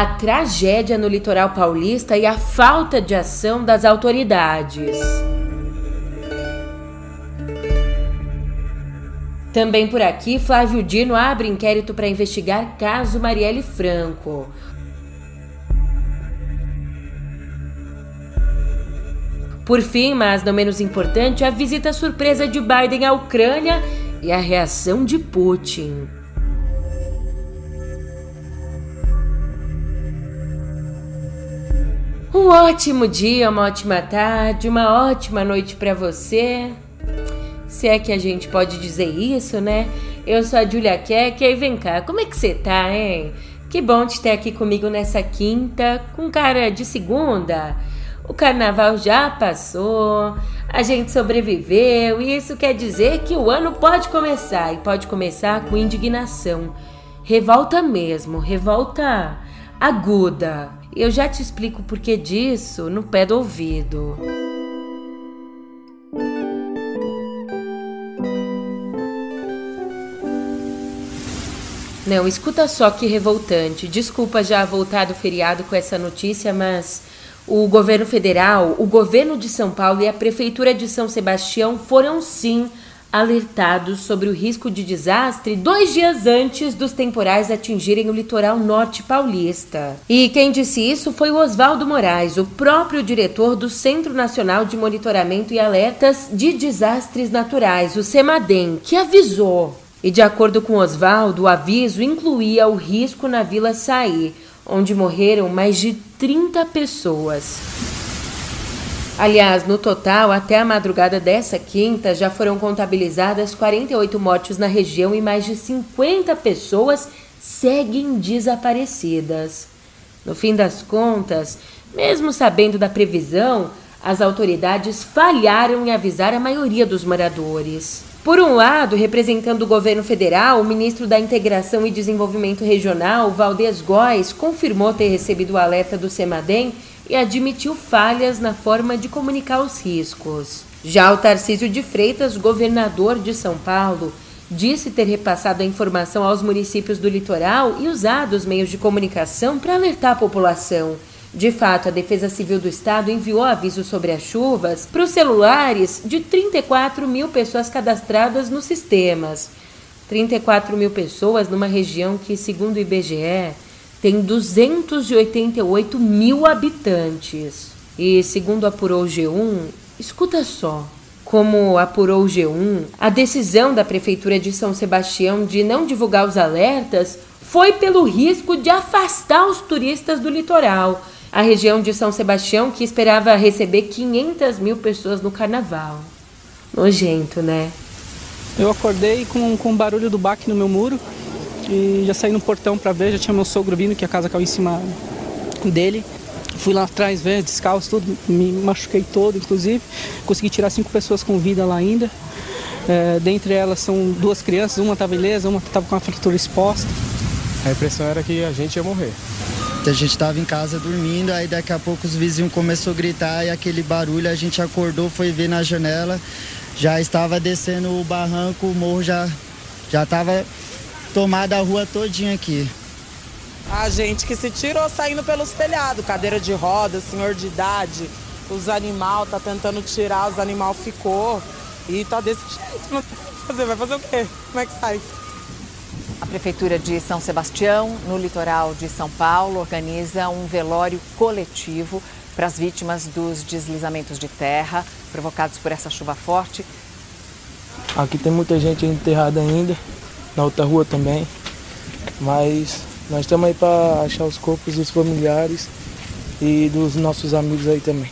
a tragédia no litoral paulista e a falta de ação das autoridades. Também por aqui, Flávio Dino abre inquérito para investigar caso Marielle Franco. Por fim, mas não menos importante, a visita surpresa de Biden à Ucrânia e a reação de Putin. Um ótimo dia, uma ótima tarde, uma ótima noite para você. Se é que a gente pode dizer isso, né? Eu sou a Julia Keck e vem cá, como é que você tá, hein? Que bom te ter aqui comigo nessa quinta, com cara de segunda. O carnaval já passou, a gente sobreviveu e isso quer dizer que o ano pode começar e pode começar com indignação. Revolta mesmo, revolta aguda. Eu já te explico o porquê disso no pé do ouvido. Não, escuta só que revoltante. Desculpa já voltar do feriado com essa notícia, mas o governo federal, o governo de São Paulo e a prefeitura de São Sebastião foram sim alertados sobre o risco de desastre dois dias antes dos temporais atingirem o litoral norte paulista. E quem disse isso foi o Oswaldo Moraes, o próprio diretor do Centro Nacional de Monitoramento e Alertas de Desastres Naturais, o CEMADEM, que avisou. E de acordo com Oswaldo, o aviso incluía o risco na Vila Saí, onde morreram mais de 30 pessoas. Aliás, no total, até a madrugada dessa quinta, já foram contabilizadas 48 mortes na região e mais de 50 pessoas seguem desaparecidas. No fim das contas, mesmo sabendo da previsão, as autoridades falharam em avisar a maioria dos moradores. Por um lado, representando o governo federal, o ministro da Integração e Desenvolvimento Regional, Valdez Góes, confirmou ter recebido o alerta do CEMADEM e admitiu falhas na forma de comunicar os riscos. Já o Tarcísio de Freitas, governador de São Paulo, disse ter repassado a informação aos municípios do litoral e usado os meios de comunicação para alertar a população. De fato, a Defesa Civil do Estado enviou aviso sobre as chuvas para os celulares de 34 mil pessoas cadastradas nos sistemas. 34 mil pessoas numa região que, segundo o IBGE, tem 288 mil habitantes. E segundo apurou o G1, escuta só. Como apurou o G1, a decisão da Prefeitura de São Sebastião de não divulgar os alertas foi pelo risco de afastar os turistas do litoral. A região de São Sebastião, que esperava receber 500 mil pessoas no carnaval. Nojento, né? Eu acordei com, com o barulho do baque no meu muro e já saí no portão para ver, já tinha meu sogro vindo, que a casa caiu em cima dele. Fui lá atrás ver, descalço, tudo, me machuquei todo, inclusive. Consegui tirar cinco pessoas com vida lá ainda. É, dentre elas são duas crianças, uma estava ilesa, uma estava com a fratura exposta. A impressão era que a gente ia morrer. A gente estava em casa dormindo, aí daqui a pouco os vizinhos começaram a gritar e aquele barulho, a gente acordou, foi ver na janela, já estava descendo o barranco, o morro já já estava tomada a rua todinha aqui. A gente que se tirou saindo pelos telhados, cadeira de roda, senhor de idade, os animais, tá tentando tirar, os animais ficou. E tá desse jeito, não fazer, vai fazer o quê? Como é que sai? A Prefeitura de São Sebastião, no litoral de São Paulo, organiza um velório coletivo para as vítimas dos deslizamentos de terra provocados por essa chuva forte. Aqui tem muita gente enterrada ainda na outra rua também. Mas nós estamos aí para achar os corpos dos familiares e dos nossos amigos aí também.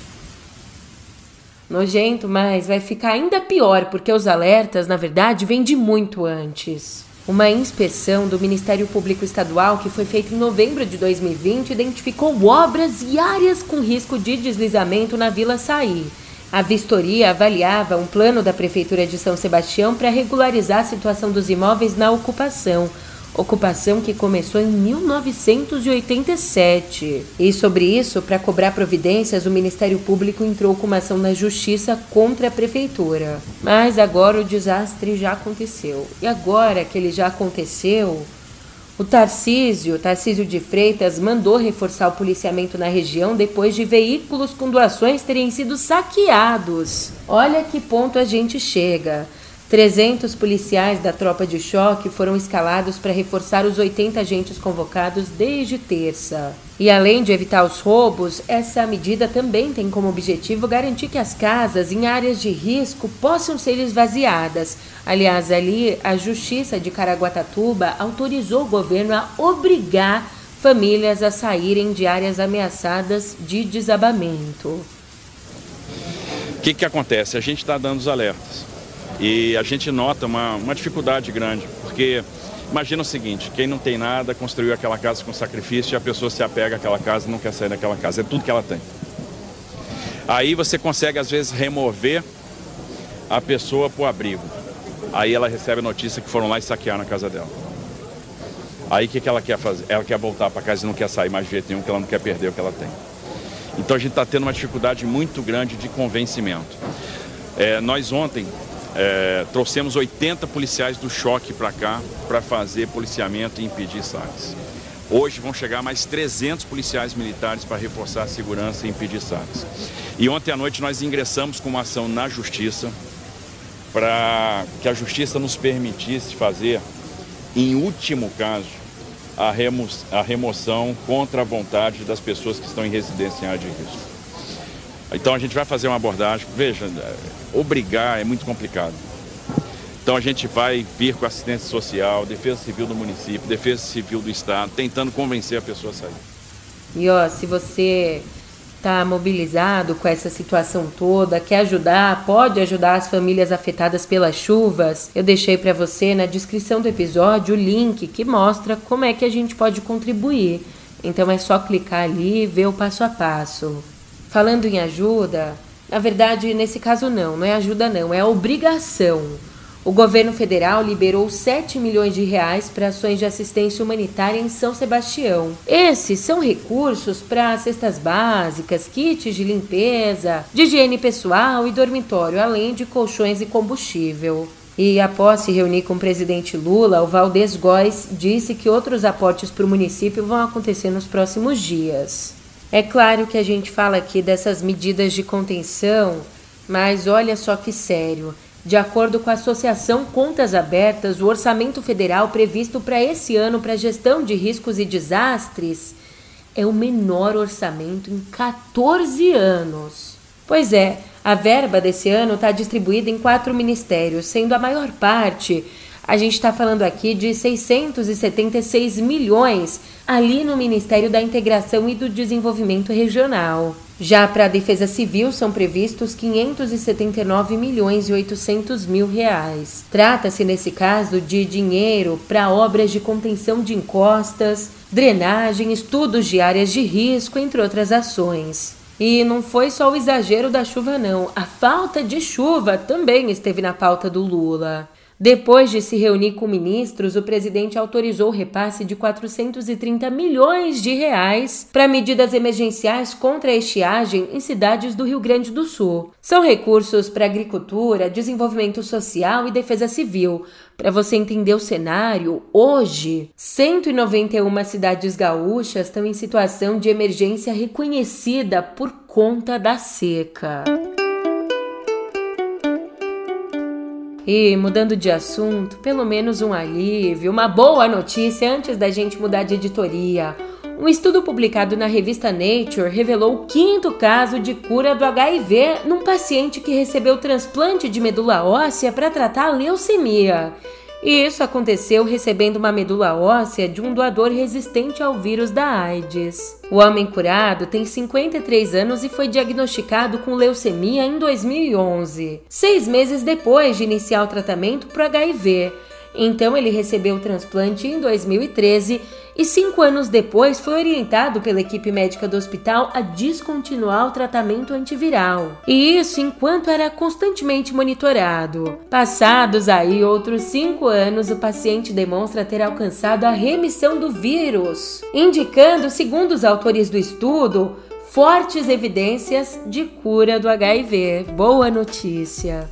Nojento, mas vai ficar ainda pior porque os alertas, na verdade, vêm de muito antes. Uma inspeção do Ministério Público Estadual que foi feita em novembro de 2020 identificou obras e áreas com risco de deslizamento na Vila Saí. A vistoria avaliava um plano da Prefeitura de São Sebastião para regularizar a situação dos imóveis na ocupação, ocupação que começou em 1987. E sobre isso, para cobrar providências, o Ministério Público entrou com uma ação na Justiça contra a Prefeitura. Mas agora o desastre já aconteceu. E agora que ele já aconteceu, O Tarcísio, Tarcísio de Freitas, mandou reforçar o policiamento na região depois de veículos com doações terem sido saqueados. Olha que ponto a gente chega. 300 policiais da tropa de choque foram escalados para reforçar os 80 agentes convocados desde terça. E além de evitar os roubos, essa medida também tem como objetivo garantir que as casas em áreas de risco possam ser esvaziadas. Aliás, ali a Justiça de Caraguatatuba autorizou o governo a obrigar famílias a saírem de áreas ameaçadas de desabamento. O que, que acontece? A gente está dando os alertas. E a gente nota uma, uma dificuldade grande, porque imagina o seguinte, quem não tem nada construiu aquela casa com sacrifício e a pessoa se apega àquela casa e não quer sair daquela casa, é tudo que ela tem. Aí você consegue às vezes remover a pessoa para o abrigo. Aí ela recebe a notícia que foram lá e saquearam a casa dela. Aí o que, que ela quer fazer? Ela quer voltar para casa e não quer sair mais de jeito nenhum, porque ela não quer perder o que ela tem. Então a gente está tendo uma dificuldade muito grande de convencimento. É, nós ontem é, trouxemos 80 policiais do choque para cá para fazer policiamento e impedir saques. Hoje vão chegar mais 300 policiais militares para reforçar a segurança e impedir saques. E ontem à noite nós ingressamos com uma ação na Justiça para que a Justiça nos permitisse fazer, em último caso, a, remo a remoção contra a vontade das pessoas que estão em residência em área de risco. Então a gente vai fazer uma abordagem. Veja, obrigar é muito complicado. Então a gente vai vir com assistência social, defesa civil do município, defesa civil do estado, tentando convencer a pessoa a sair. E ó, se você está mobilizado com essa situação toda, quer ajudar, pode ajudar as famílias afetadas pelas chuvas, eu deixei para você na descrição do episódio o link que mostra como é que a gente pode contribuir. Então é só clicar ali e ver o passo a passo. Falando em ajuda, na verdade, nesse caso não, não é ajuda não, é obrigação. O governo federal liberou 7 milhões de reais para ações de assistência humanitária em São Sebastião. Esses são recursos para cestas básicas, kits de limpeza, de higiene pessoal e dormitório, além de colchões e combustível. E após se reunir com o presidente Lula, o Valdez Góes disse que outros aportes para o município vão acontecer nos próximos dias. É claro que a gente fala aqui dessas medidas de contenção, mas olha só que sério. De acordo com a Associação Contas Abertas, o orçamento federal previsto para esse ano para gestão de riscos e desastres é o menor orçamento em 14 anos. Pois é, a verba desse ano está distribuída em quatro ministérios, sendo a maior parte a gente está falando aqui de 676 milhões ali no Ministério da Integração e do Desenvolvimento Regional. Já para a Defesa Civil são previstos 579 milhões e 800 mil reais. Trata-se nesse caso de dinheiro para obras de contenção de encostas, drenagem, estudos de áreas de risco, entre outras ações. E não foi só o exagero da chuva não, a falta de chuva também esteve na pauta do Lula. Depois de se reunir com ministros, o presidente autorizou o repasse de 430 milhões de reais para medidas emergenciais contra a estiagem em cidades do Rio Grande do Sul. São recursos para agricultura, desenvolvimento social e defesa civil. Para você entender o cenário, hoje, 191 cidades gaúchas estão em situação de emergência reconhecida por conta da seca. E mudando de assunto, pelo menos um alívio, uma boa notícia antes da gente mudar de editoria. Um estudo publicado na revista Nature revelou o quinto caso de cura do HIV num paciente que recebeu transplante de medula óssea para tratar a leucemia. E isso aconteceu recebendo uma medula óssea de um doador resistente ao vírus da AIDS. O homem curado tem 53 anos e foi diagnosticado com leucemia em 2011, seis meses depois de iniciar o tratamento para HIV. Então ele recebeu o transplante em 2013 e cinco anos depois foi orientado pela equipe médica do hospital a descontinuar o tratamento antiviral. E isso enquanto era constantemente monitorado. Passados aí outros cinco anos, o paciente demonstra ter alcançado a remissão do vírus, indicando, segundo os autores do estudo, fortes evidências de cura do HIV. Boa notícia!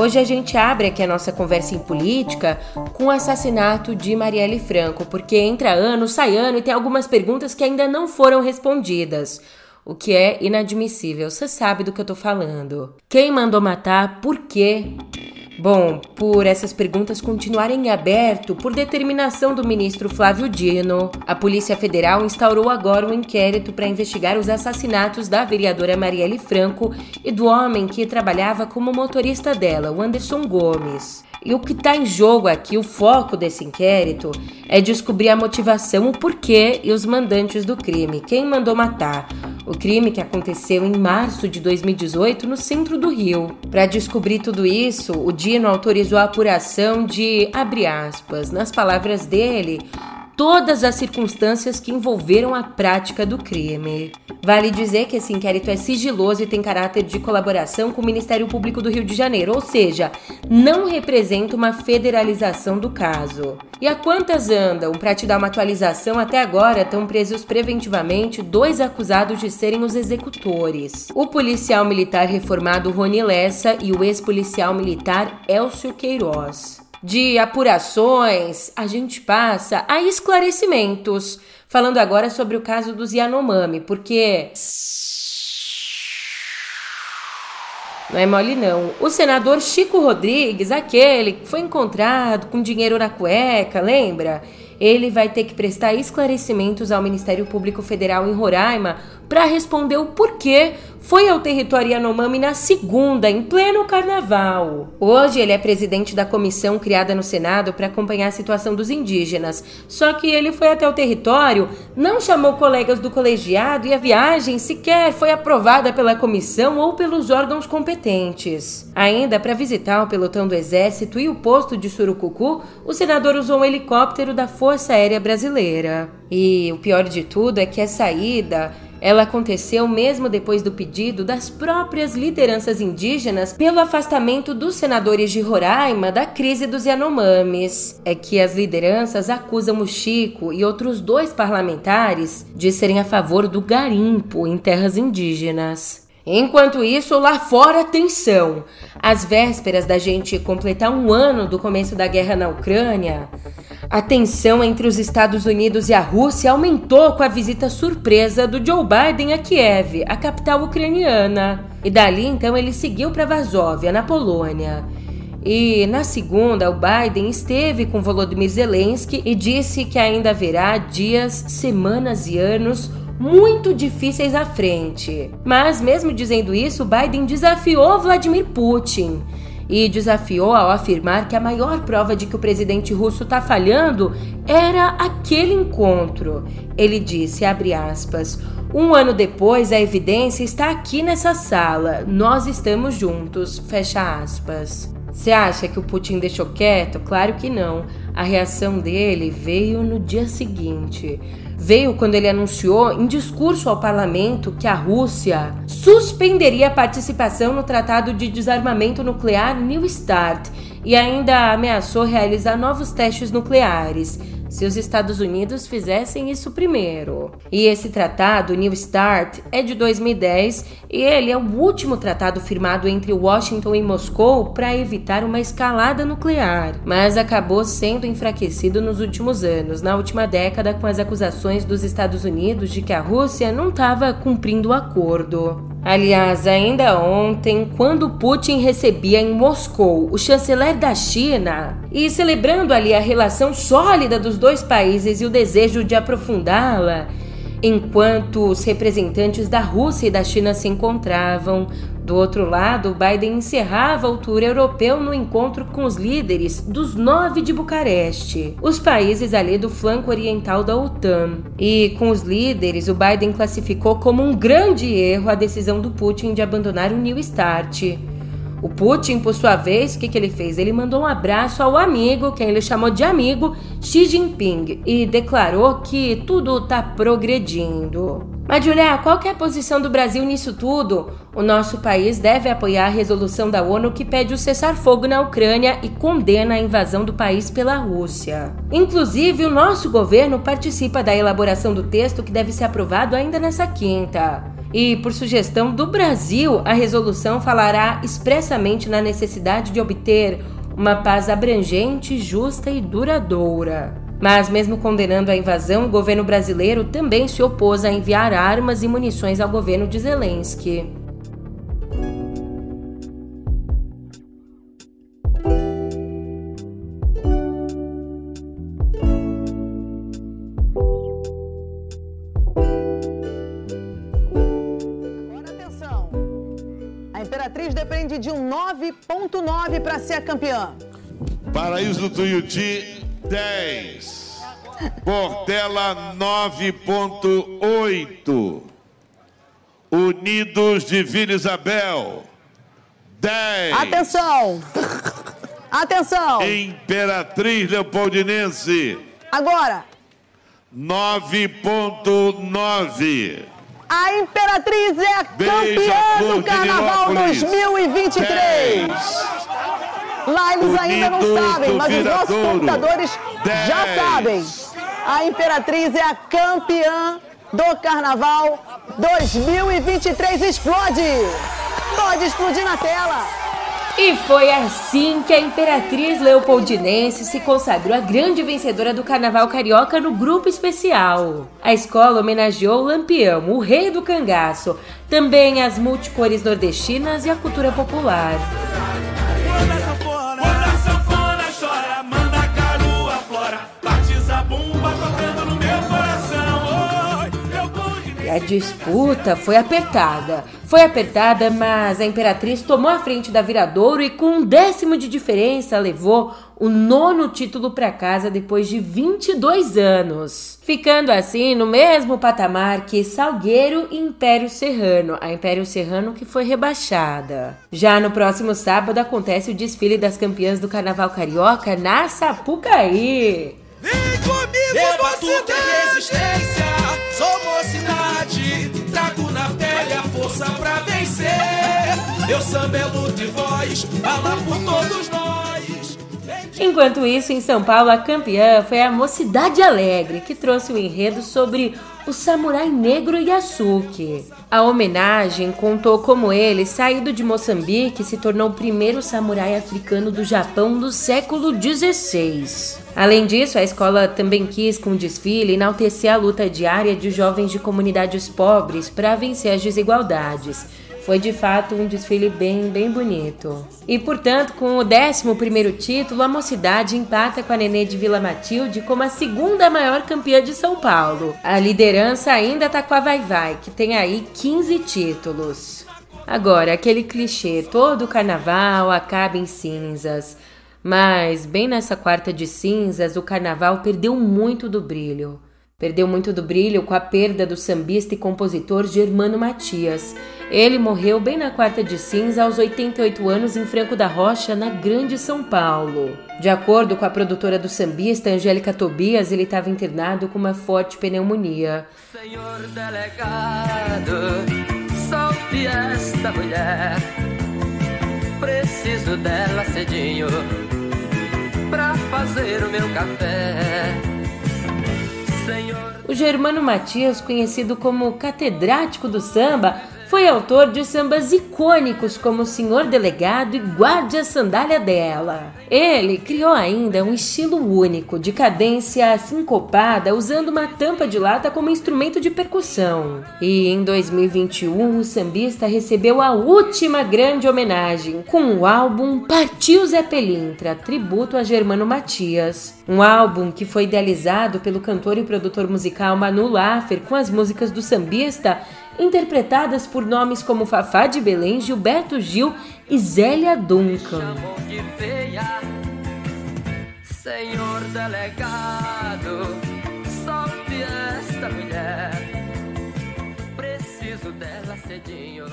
Hoje a gente abre aqui a nossa conversa em política com o assassinato de Marielle Franco, porque entra ano, sai ano e tem algumas perguntas que ainda não foram respondidas. O que é inadmissível. Você sabe do que eu tô falando. Quem mandou matar? Por quê? Bom, por essas perguntas continuarem em aberto por determinação do ministro Flávio Dino, a Polícia Federal instaurou agora um inquérito para investigar os assassinatos da vereadora Marielle Franco e do homem que trabalhava como motorista dela, o Anderson Gomes. E o que está em jogo aqui, o foco desse inquérito, é descobrir a motivação, o porquê e os mandantes do crime, quem mandou matar. O crime que aconteceu em março de 2018 no centro do Rio. Para descobrir tudo isso, o Dino autorizou a apuração de, abre aspas, nas palavras dele, todas as circunstâncias que envolveram a prática do crime. Vale dizer que esse inquérito é sigiloso e tem caráter de colaboração com o Ministério Público do Rio de Janeiro, ou seja, não representa uma federalização do caso. E a quantas andam? Para te dar uma atualização, até agora estão presos preventivamente dois acusados de serem os executores: o policial militar reformado Rony Lessa e o ex-policial militar Elcio Queiroz de apurações, a gente passa a esclarecimentos, falando agora sobre o caso dos Yanomami, porque Não é mole não. O senador Chico Rodrigues, aquele que foi encontrado com dinheiro na cueca, lembra? Ele vai ter que prestar esclarecimentos ao Ministério Público Federal em Roraima para responder o porquê foi ao território Yanomami na segunda, em pleno carnaval. Hoje ele é presidente da comissão criada no Senado para acompanhar a situação dos indígenas. Só que ele foi até o território, não chamou colegas do colegiado e a viagem sequer foi aprovada pela comissão ou pelos órgãos competentes. Ainda para visitar o pelotão do Exército e o posto de Surucucu, o senador usou um helicóptero da Força Aérea Brasileira. E o pior de tudo é que essa ida ela aconteceu mesmo depois do pedido das próprias lideranças indígenas pelo afastamento dos senadores de Roraima da crise dos Yanomamis. É que as lideranças acusam o Chico e outros dois parlamentares de serem a favor do garimpo em terras indígenas. Enquanto isso, lá fora, tensão. Às vésperas da gente completar um ano do começo da guerra na Ucrânia, a tensão entre os Estados Unidos e a Rússia aumentou com a visita surpresa do Joe Biden a Kiev, a capital ucraniana. E dali então ele seguiu para Varsóvia, na Polônia. E na segunda, o Biden esteve com Volodymyr Zelensky e disse que ainda haverá dias, semanas e anos muito difíceis à frente. Mas mesmo dizendo isso, Biden desafiou Vladimir Putin e desafiou ao afirmar que a maior prova de que o presidente russo está falhando era aquele encontro. Ele disse, abre aspas, um ano depois a evidência está aqui nessa sala, nós estamos juntos, fecha aspas. Você acha que o Putin deixou quieto? Claro que não. A reação dele veio no dia seguinte veio quando ele anunciou em discurso ao parlamento que a Rússia suspenderia a participação no Tratado de Desarmamento Nuclear New START e ainda ameaçou realizar novos testes nucleares se os Estados Unidos fizessem isso primeiro. E esse tratado, New START, é de 2010 e ele é o último tratado firmado entre Washington e Moscou para evitar uma escalada nuclear, mas acabou sendo enfraquecido nos últimos anos, na última década, com as acusações dos Estados Unidos de que a Rússia não estava cumprindo o acordo. Aliás, ainda ontem, quando Putin recebia em Moscou o chanceler da China e celebrando ali a relação sólida dos dois países e o desejo de aprofundá-la, enquanto os representantes da Rússia e da China se encontravam, do outro lado, Biden encerrava o tour europeu no encontro com os líderes dos nove de Bucareste, os países ali do flanco oriental da OTAN. E com os líderes, o Biden classificou como um grande erro a decisão do Putin de abandonar o New START. O Putin, por sua vez, o que, que ele fez? Ele mandou um abraço ao amigo, quem ele chamou de amigo, Xi Jinping, e declarou que tudo está progredindo. Mas, Julia, qual é a posição do Brasil nisso tudo? O nosso país deve apoiar a resolução da ONU que pede o cessar-fogo na Ucrânia e condena a invasão do país pela Rússia. Inclusive, o nosso governo participa da elaboração do texto que deve ser aprovado ainda nessa quinta. E, por sugestão do Brasil, a resolução falará expressamente na necessidade de obter uma paz abrangente, justa e duradoura. Mas, mesmo condenando a invasão, o governo brasileiro também se opôs a enviar armas e munições ao governo de Zelensky. de um 9.9 para ser campeã. Paraíso do Tuiuti, 10. Portela, 9.8. Unidos de Vila Isabel, 10. Atenção! Atenção! Imperatriz Leopoldinense. Agora. 9.9. A Imperatriz é a campeã do Carnaval 2023. Lá eles ainda não sabem, mas os nossos computadores já sabem. A Imperatriz é a campeã do Carnaval 2023. Explode! Pode explodir na tela. E foi assim que a Imperatriz Leopoldinense se consagrou a grande vencedora do Carnaval Carioca no grupo especial. A escola homenageou o Lampião, o rei do cangaço, também as multicores nordestinas e a cultura popular. A disputa foi apertada. Foi apertada, mas a Imperatriz tomou a frente da Viradouro e, com um décimo de diferença, levou o nono título para casa depois de 22 anos. Ficando assim no mesmo patamar que Salgueiro e Império Serrano, a Império Serrano que foi rebaixada. Já no próximo sábado acontece o desfile das campeãs do Carnaval Carioca na Sapucaí. Vem comigo, mocidade! resistência, Eu samba é luta e voz, fala por todos nós. Enquanto isso, em São Paulo, a campeã foi a Mocidade Alegre, que trouxe o enredo sobre o samurai negro Yasuke. A homenagem contou como ele, saído de Moçambique, se tornou o primeiro samurai africano do Japão do século XVI. Além disso, a escola também quis, com o desfile, enaltecer a luta diária de jovens de comunidades pobres para vencer as desigualdades. Foi de fato um desfile bem, bem bonito. E portanto, com o 11 título, a mocidade empata com a Nenê de Vila Matilde como a segunda maior campeã de São Paulo. A liderança ainda está com a Vai Vai, que tem aí 15 títulos. Agora, aquele clichê: todo carnaval acaba em cinzas. Mas, bem nessa quarta de cinzas, o carnaval perdeu muito do brilho. Perdeu muito do brilho com a perda do sambista e compositor Germano Matias. Ele morreu bem na quarta de cinza aos 88 anos em Franco da Rocha, na Grande São Paulo. De acordo com a produtora do sambista Angélica Tobias, ele estava internado com uma forte pneumonia. Senhor delegado, solte esta mulher. Preciso dela cedinho pra fazer o meu café. O Germano Matias, conhecido como catedrático do samba, foi autor de sambas icônicos como Senhor Delegado e Guarde a Sandália dela. Ele criou ainda um estilo único, de cadência sincopada, usando uma tampa de lata como instrumento de percussão. E em 2021, o sambista recebeu a última grande homenagem com o álbum Partiu Zé Pelintra, tributo a Germano Matias. Um álbum que foi idealizado pelo cantor e produtor musical Manu Laffer com as músicas do sambista interpretadas por nomes como Fafá de Belém, Gilberto Gil e Zélia Duncan. Senhor delegado, solte esta mulher. Preciso dela cedinho.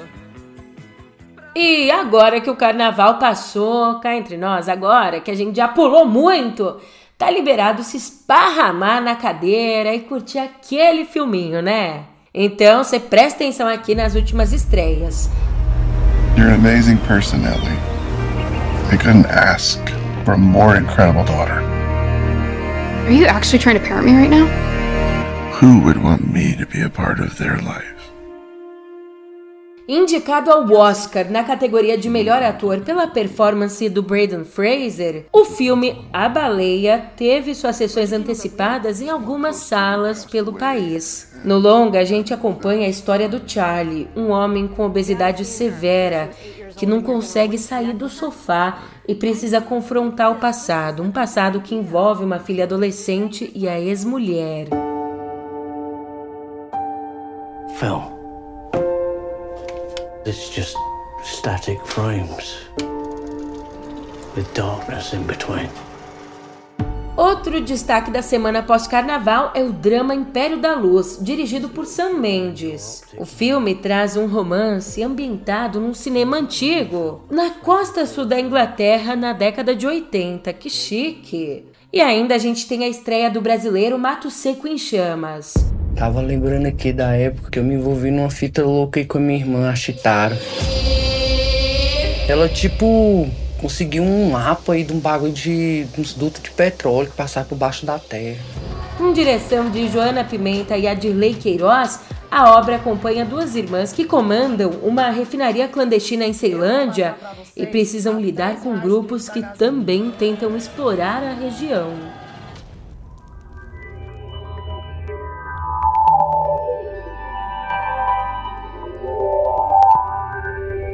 E agora que o carnaval passou, cá entre nós, agora que a gente já pulou muito, tá liberado se esparramar na cadeira e curtir aquele filminho, né? Então, você presta atenção aqui nas últimas estreias. You're an amazing person, Ellie. I couldn't ask for a more incredible daughter. Are you actually trying to parent me right now? Who would want me to be a part of their life? Indicado ao Oscar na categoria de melhor ator pela performance do Braden Fraser, o filme A Baleia teve suas sessões antecipadas em algumas salas pelo país. No longa, a gente acompanha a história do Charlie, um homem com obesidade severa que não consegue sair do sofá e precisa confrontar o passado, um passado que envolve uma filha adolescente e a ex-mulher. Film. It's just static frames with darkness in between. Outro destaque da semana pós-carnaval é o drama Império da Luz, dirigido por Sam Mendes. O filme traz um romance ambientado num cinema antigo, na costa sul da Inglaterra, na década de 80. Que chique! E ainda a gente tem a estreia do brasileiro Mato Seco em Chamas. Tava lembrando aqui da época que eu me envolvi numa fita louca aí com a minha irmã, a Chitara. Ela, tipo, conseguiu um mapa aí de um bagulho de, de uns dutos de petróleo que passavam por baixo da terra. Com direção de Joana Pimenta e Adirley Queiroz, a obra acompanha duas irmãs que comandam uma refinaria clandestina em Ceilândia e precisam lidar com grupos que também tentam explorar a região.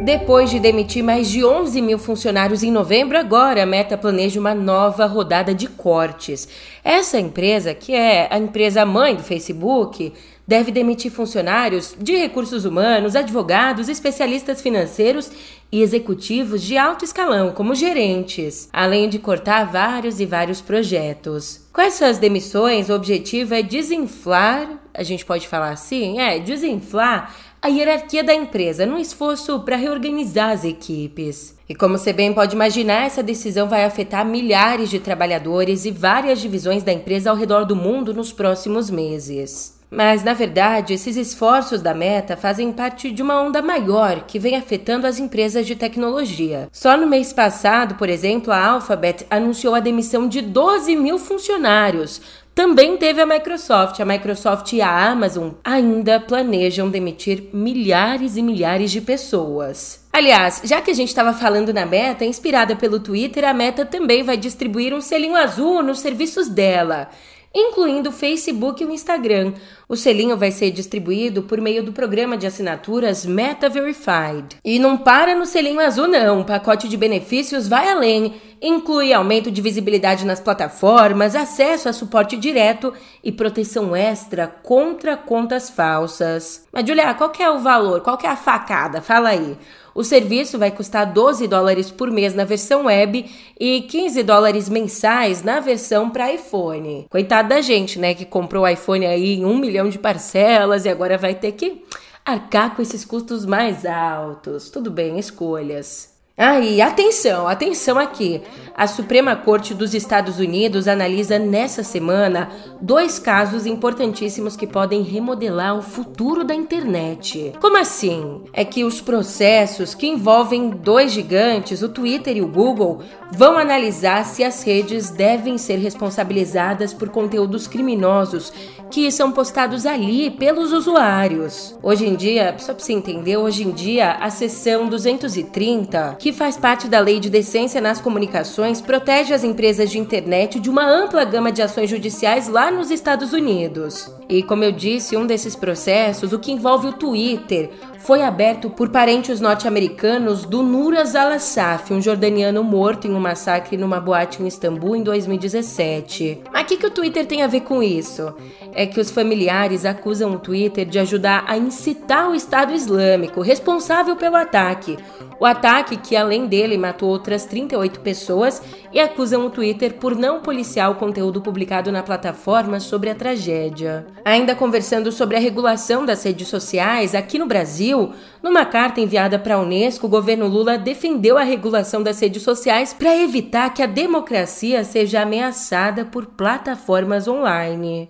Depois de demitir mais de 11 mil funcionários em novembro, agora a Meta planeja uma nova rodada de cortes. Essa empresa, que é a empresa mãe do Facebook, deve demitir funcionários de recursos humanos, advogados, especialistas financeiros e executivos de alto escalão, como gerentes, além de cortar vários e vários projetos. Com essas demissões, o objetivo é desinflar, a gente pode falar assim, é desinflar a hierarquia da empresa num esforço para reorganizar as equipes. E como você bem pode imaginar, essa decisão vai afetar milhares de trabalhadores e várias divisões da empresa ao redor do mundo nos próximos meses. Mas, na verdade, esses esforços da Meta fazem parte de uma onda maior que vem afetando as empresas de tecnologia. Só no mês passado, por exemplo, a Alphabet anunciou a demissão de 12 mil funcionários, também teve a Microsoft. A Microsoft e a Amazon ainda planejam demitir milhares e milhares de pessoas. Aliás, já que a gente estava falando na Meta, inspirada pelo Twitter, a Meta também vai distribuir um selinho azul nos serviços dela incluindo o Facebook e o Instagram. O selinho vai ser distribuído por meio do programa de assinaturas Meta Verified. E não para no selinho azul, não. O pacote de benefícios vai além. Inclui aumento de visibilidade nas plataformas, acesso a suporte direto e proteção extra contra contas falsas. Mas, Julia, qual é o valor? Qual é a facada? Fala aí. O serviço vai custar 12 dólares por mês na versão web e 15 dólares mensais na versão para iPhone. Coitado da gente, né, que comprou o iPhone aí em um milhão de parcelas e agora vai ter que arcar com esses custos mais altos. Tudo bem, escolhas. Ah, atenção, atenção aqui. A Suprema Corte dos Estados Unidos analisa nessa semana dois casos importantíssimos que podem remodelar o futuro da internet. Como assim? É que os processos que envolvem dois gigantes, o Twitter e o Google, vão analisar se as redes devem ser responsabilizadas por conteúdos criminosos que são postados ali pelos usuários. Hoje em dia, só para você entender, hoje em dia a seção 230, que faz parte da Lei de Decência nas Comunicações, protege as empresas de internet de uma ampla gama de ações judiciais lá nos Estados Unidos. E como eu disse, um desses processos, o que envolve o Twitter, foi aberto por parentes norte-americanos do Nuras al-Assaf, um jordaniano morto em um massacre numa boate em Istambul em 2017. Mas o que, que o Twitter tem a ver com isso? É que os familiares acusam o Twitter de ajudar a incitar o Estado Islâmico, responsável pelo ataque. O ataque, que além dele matou outras 38 pessoas, e acusam o Twitter por não policiar o conteúdo publicado na plataforma sobre a tragédia. Ainda conversando sobre a regulação das redes sociais, aqui no Brasil, numa carta enviada para a Unesco, o governo Lula defendeu a regulação das redes sociais para evitar que a democracia seja ameaçada por plataformas online.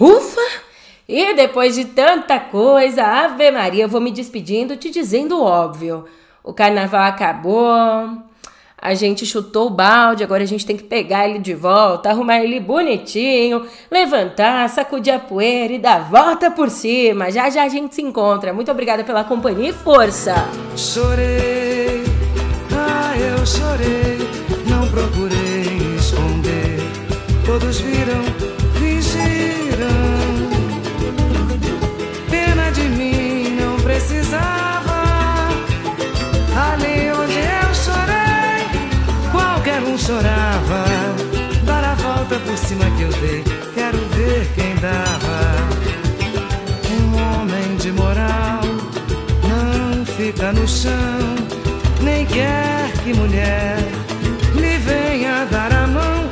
Ufa! E depois de tanta coisa, Ave Maria, eu vou me despedindo te dizendo óbvio. O carnaval acabou, A gente chutou o balde, agora a gente tem que pegar ele de volta, arrumar ele bonitinho, levantar, sacudir a poeira e dar volta por cima. Já já a gente se encontra. Muito obrigada pela companhia e força! Chorei, ah, eu chorei, não procurei esconder. Todos viram, no chão, nem quer que mulher lhe venha dar a mão.